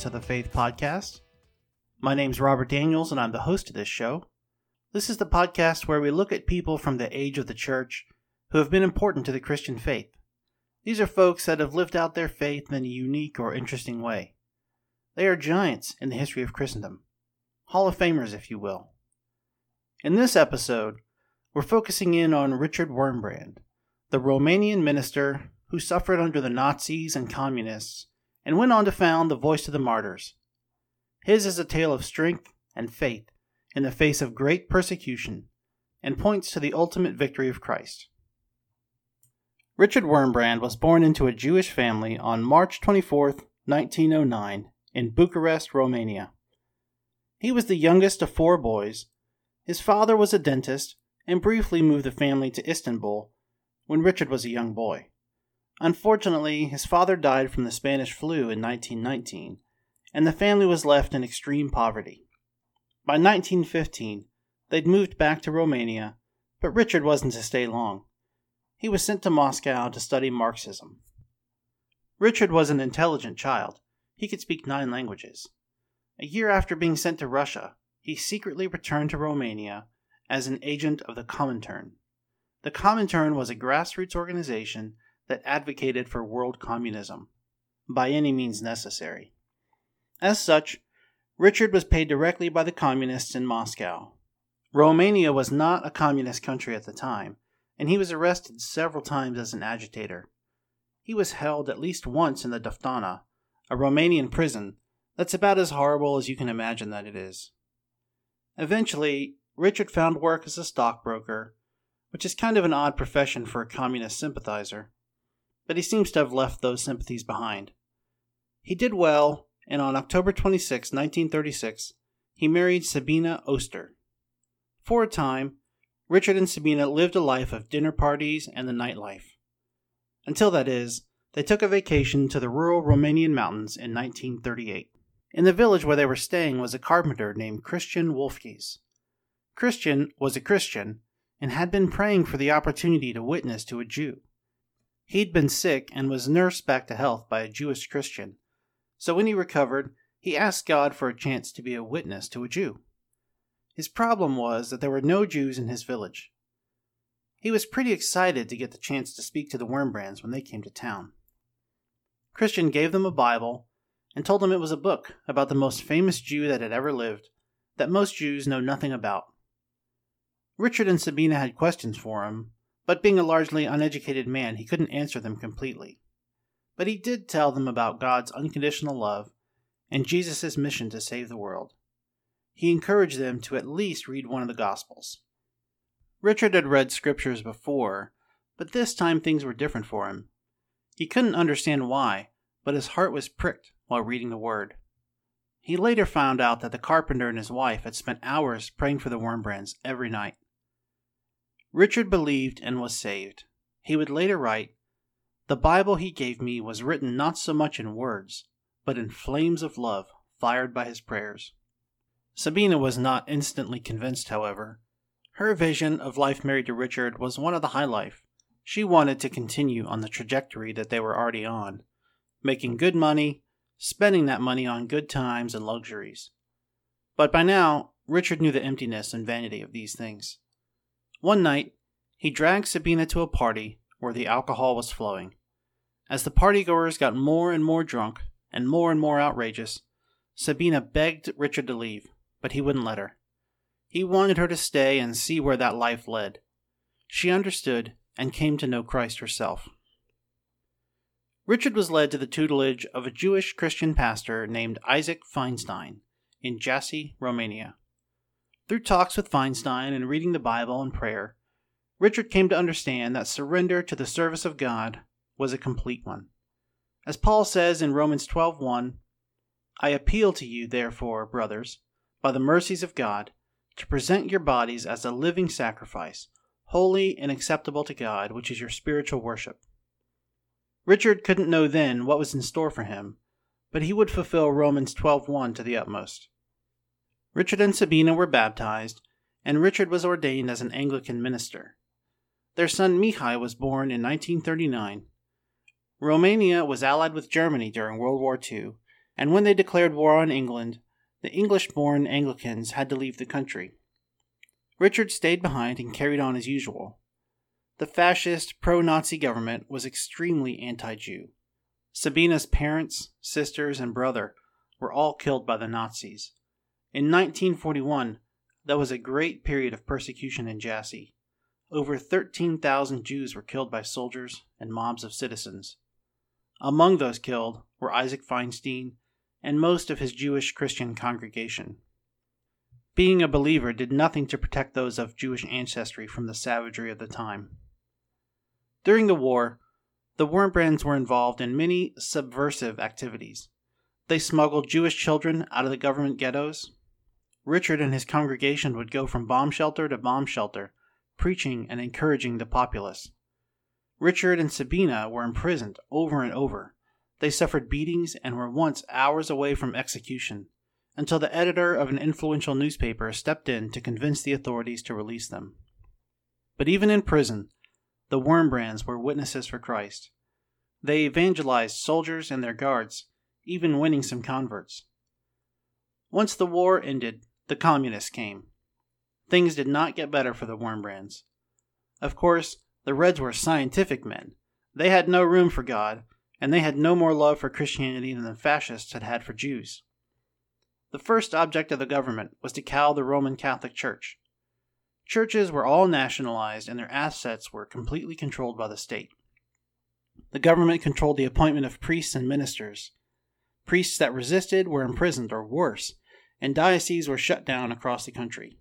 12 of the Giants of the Faith podcast. My name's Robert Daniels, and I'm the host of this show. This is the podcast where we look at people from the age of the church who have been important to the Christian faith. These are folks that have lived out their faith in a unique or interesting way. They are giants in the history of Christendom, Hall of Famers, if you will. In this episode, we're focusing in on Richard Wurmbrand, the Romanian minister who suffered under the Nazis and communists and went on to found the Voice of the Martyrs. His is a tale of strength and faith in the face of great persecution and points to the ultimate victory of Christ. Richard Wurmbrand was born into a Jewish family on March 24, 1909, in Bucharest, Romania. He was the youngest of four boys. His father was a dentist and briefly moved the family to Istanbul when Richard was a young boy. Unfortunately, his father died from the Spanish flu in 1919, and the family was left in extreme poverty. By 1915, they'd moved back to Romania, but Richard wasn't to stay long. He was sent to Moscow to study Marxism. Richard was an intelligent child. He could speak nine languages. A year after being sent to Russia, he secretly returned to Romania as an agent of the Comintern. The Comintern was a grassroots organization that advocated for world communism, by any means necessary. As such, Richard was paid directly by the communists in Moscow. Romania was not a communist country at the time, and he was arrested several times as an agitator. He was held at least once in the Doftana, a Romanian prison that's about as horrible as you can imagine that it is. Eventually, Richard found work as a stockbroker, which is kind of an odd profession for a communist sympathizer but he seems to have left those sympathies behind. He did well, and on October 26, 1936, he married Sabina Oster. For a time, Richard and Sabina lived a life of dinner parties and the nightlife. Until that is, they took a vacation to the rural Romanian mountains in 1938. In the village where they were staying was a carpenter named Christian Wolfkies. Christian was a Christian and had been praying for the opportunity to witness to a Jew. He'd been sick and was nursed back to health by a Jewish Christian. So when he recovered, he asked God for a chance to be a witness to a Jew. His problem was that there were no Jews in his village. He was pretty excited to get the chance to speak to the Wurmbrands when they came to town. Christian gave them a Bible and told them it was a book about the most famous Jew that had ever lived that most Jews know nothing about. Richard and Sabina had questions for him, but being a largely uneducated man, he couldn't answer them completely. But he did tell them about God's unconditional love and Jesus' mission to save the world. He encouraged them to at least read one of the Gospels. Richard had read scriptures before, but this time things were different for him. He couldn't understand why, but his heart was pricked while reading the Word. He later found out that the carpenter and his wife had spent hours praying for the Wurmbrands every night. Richard believed and was saved. He would later write, The Bible he gave me was written not so much in words, but in flames of love fired by his prayers. Sabina was not instantly convinced, however. Her vision of life married to Richard was one of the high life. She wanted to continue on the trajectory that they were already on, making good money, spending that money on good times and luxuries. But by now, Richard knew the emptiness and vanity of these things. One night, he dragged Sabina to a party where the alcohol was flowing. As the partygoers got more and more drunk and more and more outrageous, Sabina begged Richard to leave, but he wouldn't let her. He wanted her to stay and see where that life led. She understood and came to know Christ herself. Richard was led to the tutelage of a Jewish Christian pastor named Isaac Feinstein in Jassy, Romania. Through talks with Feinstein and reading the Bible and prayer, Richard came to understand that surrender to the service of God was a complete one. As Paul says in Romans 12:1, I appeal to you therefore, brothers, by the mercies of God, to present your bodies as a living sacrifice, holy and acceptable to God, which is your spiritual worship. Richard couldn't know then what was in store for him, but he would fulfill Romans 12:1 to the utmost. Richard and Sabina were baptized, and Richard was ordained as an Anglican minister. Their son Mihai was born in 1939. Romania was allied with Germany during World War II, and when they declared war on England, the English born Anglicans had to leave the country. Richard stayed behind and carried on as usual. The fascist, pro Nazi government was extremely anti Jew. Sabina's parents, sisters, and brother were all killed by the Nazis. In 1941, there was a great period of persecution in Jassy. Over 13,000 Jews were killed by soldiers and mobs of citizens. Among those killed were Isaac Feinstein and most of his Jewish Christian congregation. Being a believer did nothing to protect those of Jewish ancestry from the savagery of the time. During the war, the Wurmbrands were involved in many subversive activities. They smuggled Jewish children out of the government ghettos. Richard and his congregation would go from bomb shelter to bomb shelter, preaching and encouraging the populace. Richard and Sabina were imprisoned over and over. They suffered beatings and were once hours away from execution, until the editor of an influential newspaper stepped in to convince the authorities to release them. But even in prison, the Wurmbrands were witnesses for Christ. They evangelized soldiers and their guards, even winning some converts. Once the war ended, the communists came. Things did not get better for the Wurmbrands. Of course, the Reds were scientific men. They had no room for God, and they had no more love for Christianity than the fascists had had for Jews. The first object of the government was to cow the Roman Catholic Church. Churches were all nationalized and their assets were completely controlled by the state. The government controlled the appointment of priests and ministers. Priests that resisted were imprisoned or worse, and dioceses were shut down across the country.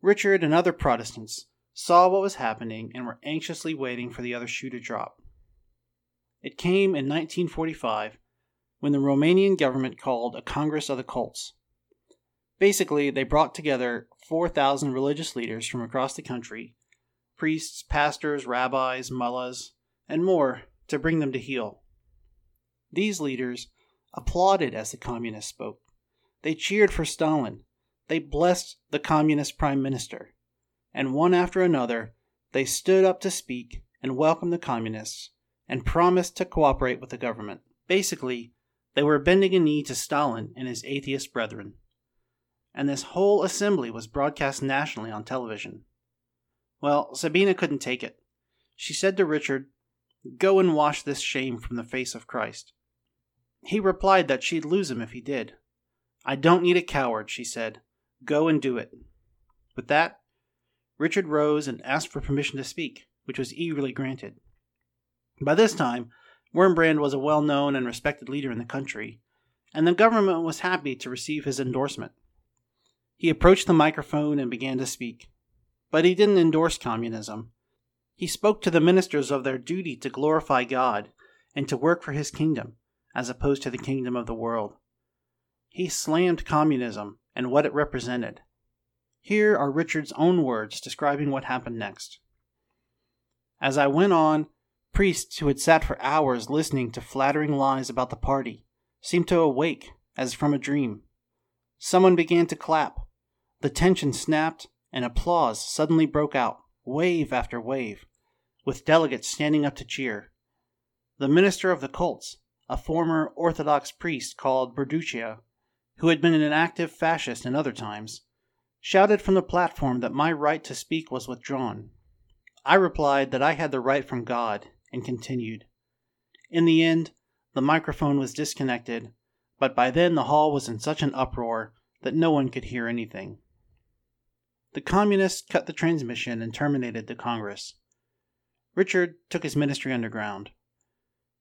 Richard and other Protestants saw what was happening and were anxiously waiting for the other shoe to drop. It came in 1945 when the Romanian government called a Congress of the Cults. Basically, they brought together 4,000 religious leaders from across the country priests, pastors, rabbis, mullahs, and more to bring them to heel. These leaders applauded as the communists spoke. They cheered for Stalin. They blessed the communist prime minister and one after another they stood up to speak and welcome the communists and promised to cooperate with the government. Basically, they were bending a knee to Stalin and his atheist brethren. And this whole assembly was broadcast nationally on television. Well, Sabina couldn't take it. She said to Richard, Go and wash this shame from the face of Christ. He replied that she'd lose him if he did. I don't need a coward, she said. Go and do it. With that, Richard rose and asked for permission to speak, which was eagerly granted. By this time, Wurmbrand was a well known and respected leader in the country, and the government was happy to receive his endorsement. He approached the microphone and began to speak. But he didn't endorse communism. He spoke to the ministers of their duty to glorify God and to work for his kingdom, as opposed to the kingdom of the world. He slammed communism and what it represented, here are Richard's own words describing what happened next. As I went on, priests who had sat for hours listening to flattering lies about the party seemed to awake as from a dream. Someone began to clap. The tension snapped, and applause suddenly broke out, wave after wave, with delegates standing up to cheer. The minister of the cults, a former Orthodox priest called Burducea, who had been an active fascist in other times, shouted from the platform that my right to speak was withdrawn. I replied that I had the right from God and continued. In the end, the microphone was disconnected, but by then the hall was in such an uproar that no one could hear anything. The communists cut the transmission and terminated the Congress. Richard took his ministry underground.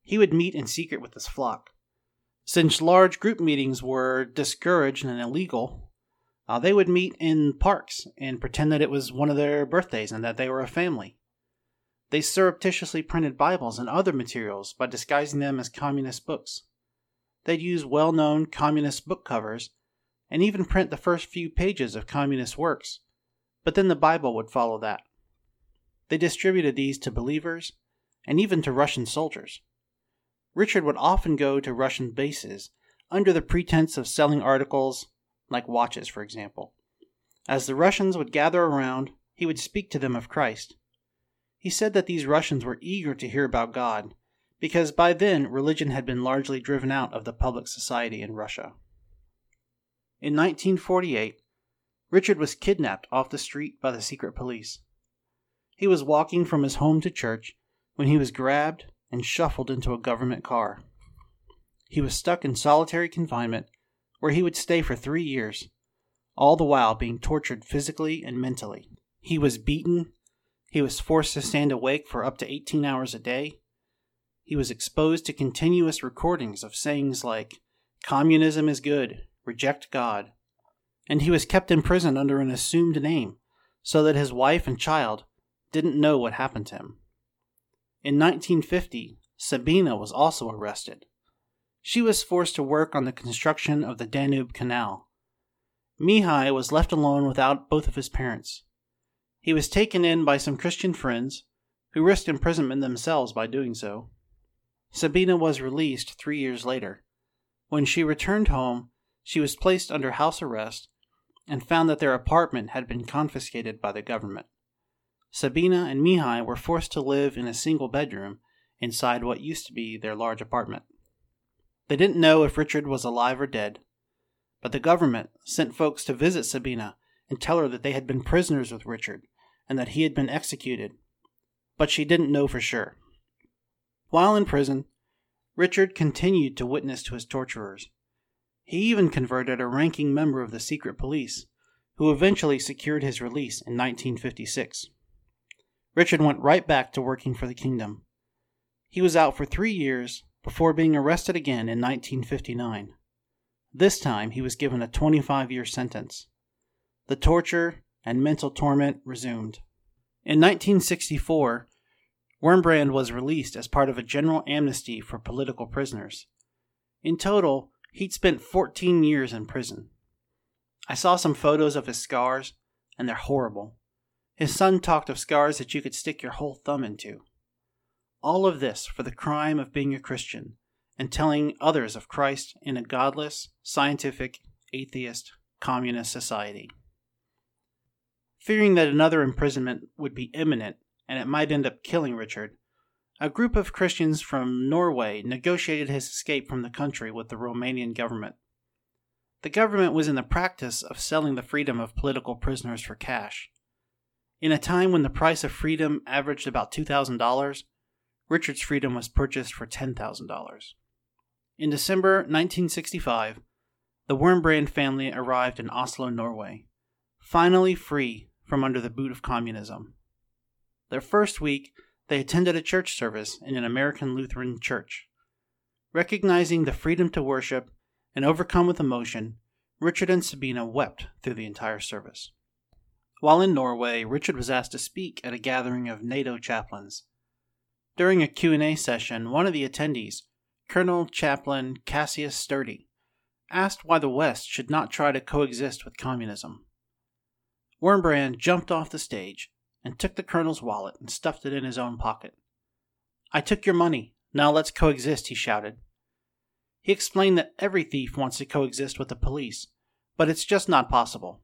He would meet in secret with his flock. Since large group meetings were discouraged and illegal, uh, they would meet in parks and pretend that it was one of their birthdays and that they were a family. They surreptitiously printed Bibles and other materials by disguising them as communist books. They'd use well known communist book covers and even print the first few pages of communist works, but then the Bible would follow that. They distributed these to believers and even to Russian soldiers. Richard would often go to Russian bases under the pretense of selling articles like watches, for example. As the Russians would gather around, he would speak to them of Christ. He said that these Russians were eager to hear about God because by then religion had been largely driven out of the public society in Russia. In 1948, Richard was kidnapped off the street by the secret police. He was walking from his home to church when he was grabbed and shuffled into a government car. He was stuck in solitary confinement where he would stay for three years, all the while being tortured physically and mentally. He was beaten. He was forced to stand awake for up to 18 hours a day. He was exposed to continuous recordings of sayings like, Communism is good, reject God. And he was kept in prison under an assumed name so that his wife and child didn't know what happened to him. In 1950, Sabina was also arrested. She was forced to work on the construction of the Danube Canal. Mihai was left alone without both of his parents. He was taken in by some Christian friends, who risked imprisonment themselves by doing so. Sabina was released three years later. When she returned home, she was placed under house arrest and found that their apartment had been confiscated by the government. Sabina and Mihai were forced to live in a single bedroom inside what used to be their large apartment. They didn't know if Richard was alive or dead, but the government sent folks to visit Sabina and tell her that they had been prisoners with Richard and that he had been executed, but she didn't know for sure. While in prison, Richard continued to witness to his torturers. He even converted a ranking member of the secret police, who eventually secured his release in 1956. Richard went right back to working for the kingdom. He was out for three years before being arrested again in 1959. This time he was given a 25 year sentence. The torture and mental torment resumed. In 1964, Wurmbrand was released as part of a general amnesty for political prisoners. In total, he'd spent 14 years in prison. I saw some photos of his scars, and they're horrible. His son talked of scars that you could stick your whole thumb into. All of this for the crime of being a Christian and telling others of Christ in a godless, scientific, atheist, communist society. Fearing that another imprisonment would be imminent and it might end up killing Richard, a group of Christians from Norway negotiated his escape from the country with the Romanian government. The government was in the practice of selling the freedom of political prisoners for cash. In a time when the price of freedom averaged about $2,000, Richard's freedom was purchased for $10,000. In December 1965, the Wurmbrand family arrived in Oslo, Norway, finally free from under the boot of communism. Their first week, they attended a church service in an American Lutheran church. Recognizing the freedom to worship and overcome with emotion, Richard and Sabina wept through the entire service. While in Norway, Richard was asked to speak at a gathering of NATO chaplains. During a Q&A session, one of the attendees, Colonel Chaplain Cassius Sturdy, asked why the West should not try to coexist with communism. Wurmbrand jumped off the stage and took the colonel's wallet and stuffed it in his own pocket. I took your money. Now let's coexist, he shouted. He explained that every thief wants to coexist with the police, but it's just not possible.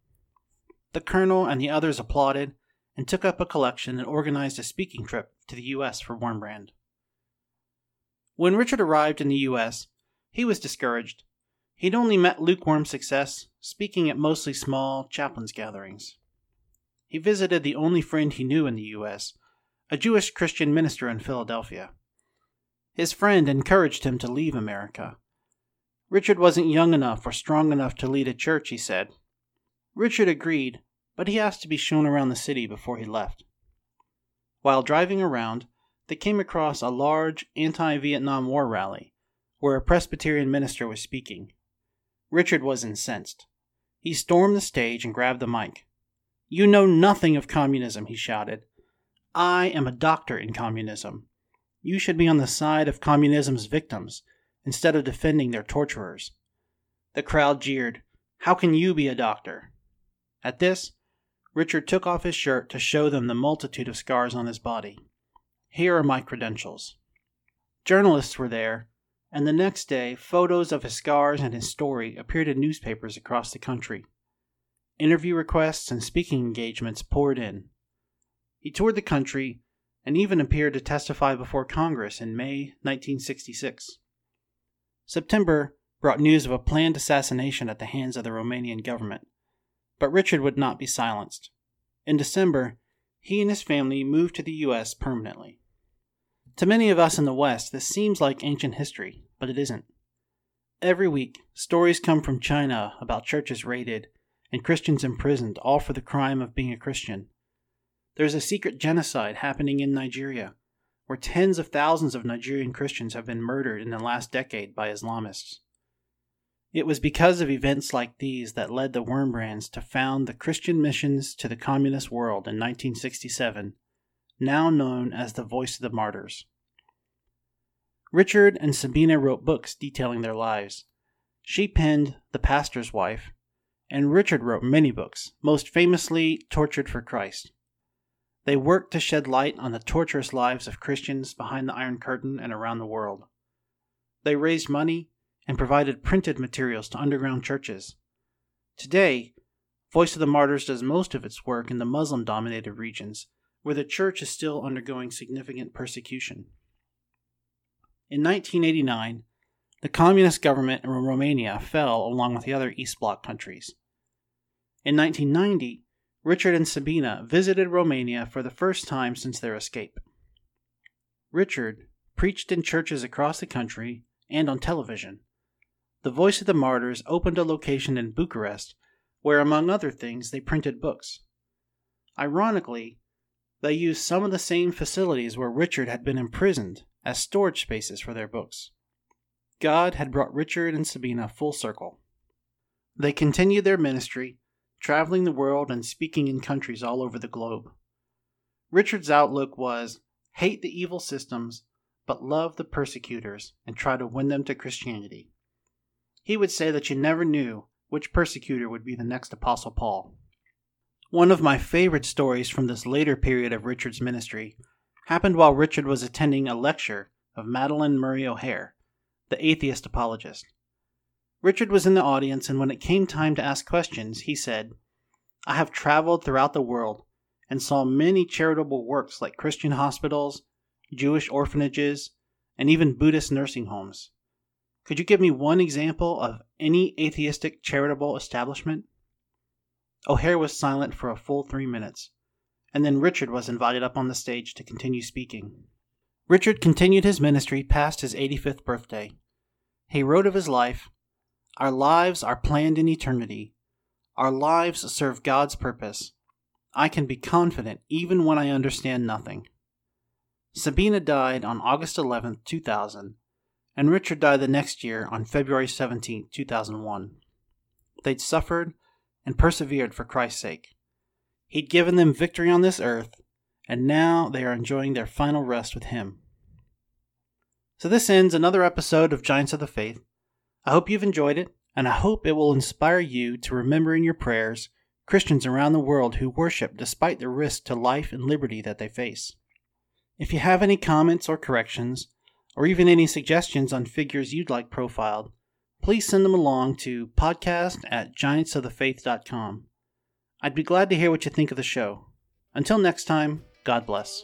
The colonel and the others applauded and took up a collection and organized a speaking trip to the U.S. for Wurmbrand. When Richard arrived in the U.S., he was discouraged. He'd only met lukewarm success, speaking at mostly small chaplains' gatherings. He visited the only friend he knew in the U.S., a Jewish Christian minister in Philadelphia. His friend encouraged him to leave America. Richard wasn't young enough or strong enough to lead a church, he said. Richard agreed, but he asked to be shown around the city before he left. While driving around, they came across a large anti Vietnam War rally where a Presbyterian minister was speaking. Richard was incensed. He stormed the stage and grabbed the mic. You know nothing of communism, he shouted. I am a doctor in communism. You should be on the side of communism's victims instead of defending their torturers. The crowd jeered. How can you be a doctor? At this, Richard took off his shirt to show them the multitude of scars on his body. Here are my credentials. Journalists were there, and the next day, photos of his scars and his story appeared in newspapers across the country. Interview requests and speaking engagements poured in. He toured the country, and even appeared to testify before Congress in May 1966. September brought news of a planned assassination at the hands of the Romanian government, but Richard would not be silenced. In December, he and his family moved to the U.S. permanently. To many of us in the West, this seems like ancient history, but it isn't. Every week, stories come from China about churches raided and Christians imprisoned, all for the crime of being a Christian. There's a secret genocide happening in Nigeria, where tens of thousands of Nigerian Christians have been murdered in the last decade by Islamists. It was because of events like these that led the Wurmbrands to found the Christian Missions to the Communist World in 1967, now known as the Voice of the Martyrs. Richard and Sabina wrote books detailing their lives. She penned The Pastor's Wife, and Richard wrote many books, most famously Tortured for Christ. They worked to shed light on the torturous lives of Christians behind the Iron Curtain and around the world. They raised money and provided printed materials to underground churches. Today, Voice of the Martyrs does most of its work in the Muslim dominated regions, where the church is still undergoing significant persecution. In 1989, the communist government in Romania fell along with the other East Bloc countries. In 1990, Richard and Sabina visited Romania for the first time since their escape. Richard preached in churches across the country and on television. The Voice of the Martyrs opened a location in Bucharest where, among other things, they printed books. Ironically, they used some of the same facilities where Richard had been imprisoned as storage spaces for their books. God had brought Richard and Sabina full circle. They continued their ministry, traveling the world and speaking in countries all over the globe. Richard's outlook was hate the evil systems, but love the persecutors and try to win them to Christianity. He would say that you never knew which persecutor would be the next Apostle Paul. One of my favorite stories from this later period of Richard's ministry happened while Richard was attending a lecture of Madalyn Murray O'Hair, the atheist apologist. Richard was in the audience, and when it came time to ask questions, he said, I have traveled throughout the world and saw many charitable works like Christian hospitals, Jewish orphanages, and even Buddhist nursing homes. Could you give me one example of any atheistic charitable establishment? O'Hair was silent for a full three minutes and then Richard was invited up on the stage to continue speaking. Richard continued his ministry past his 85th birthday. He wrote of his life Our lives are planned in eternity. Our lives serve God's purpose. I can be confident even when I understand nothing. Sabina died on August 11, 2000, and Richard died the next year on February 17, 2001. They'd suffered and persevered for Christ's sake. He'd given them victory on this earth, and now they are enjoying their final rest with Him. So, this ends another episode of Giants of the Faith. I hope you've enjoyed it, and I hope it will inspire you to remember in your prayers Christians around the world who worship despite the risk to life and liberty that they face. If you have any comments or corrections, or even any suggestions on figures you'd like profiled, please send them along to podcast at giantsofthefaith.com. I'd be glad to hear what you think of the show. Until next time, God bless.